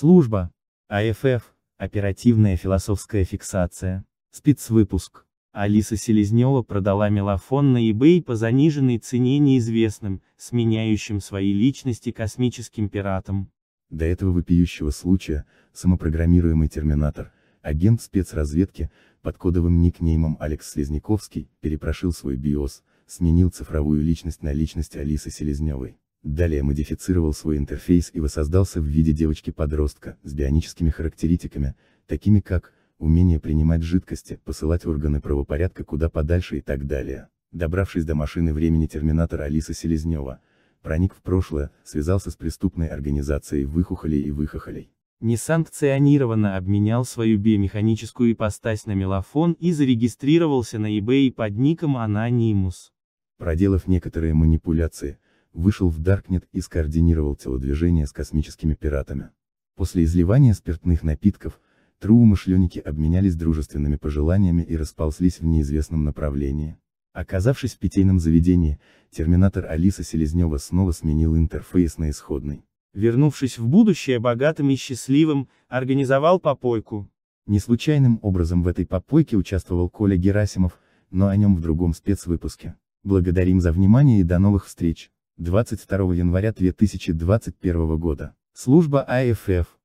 Служба. АФФ. Оперативная философская фиксация. Спецвыпуск. Алиса Селезнева продала мелофон на eBay по заниженной цене неизвестным, сменяющим свои личности космическим пиратам. До этого вопиющего случая, самопрограммируемый терминатор, агент спецразведки, под кодовым никнеймом Алекс Слезняковский, перепрошил свой биос, сменил цифровую личность на личность Алисы Селезневой. Далее модифицировал свой интерфейс и воссоздался в виде девочки-подростка, с бионическими характеристиками, такими как, умение принимать жидкости, посылать органы правопорядка куда подальше и так далее. Добравшись до машины времени терминатора Алиса Селезнева, проник в прошлое, связался с преступной организацией Выхухолей и Выхохолей. Несанкционированно обменял свою биомеханическую ипостась на мелофон и зарегистрировался на eBay под ником Anonymous. Проделав некоторые манипуляции, вышел в Даркнет и скоординировал телодвижение с космическими пиратами. После изливания спиртных напитков, Труу-мышленники обменялись дружественными пожеланиями и расползлись в неизвестном направлении. Оказавшись в питейном заведении, терминатор Алиса Селезнева снова сменил интерфейс на исходный. Вернувшись в будущее богатым и счастливым, организовал попойку. Не случайным образом в этой попойке участвовал Коля Герасимов, но о нем в другом спецвыпуске. Благодарим за внимание и до новых встреч. 22 января 2021 года. Служба АФФ.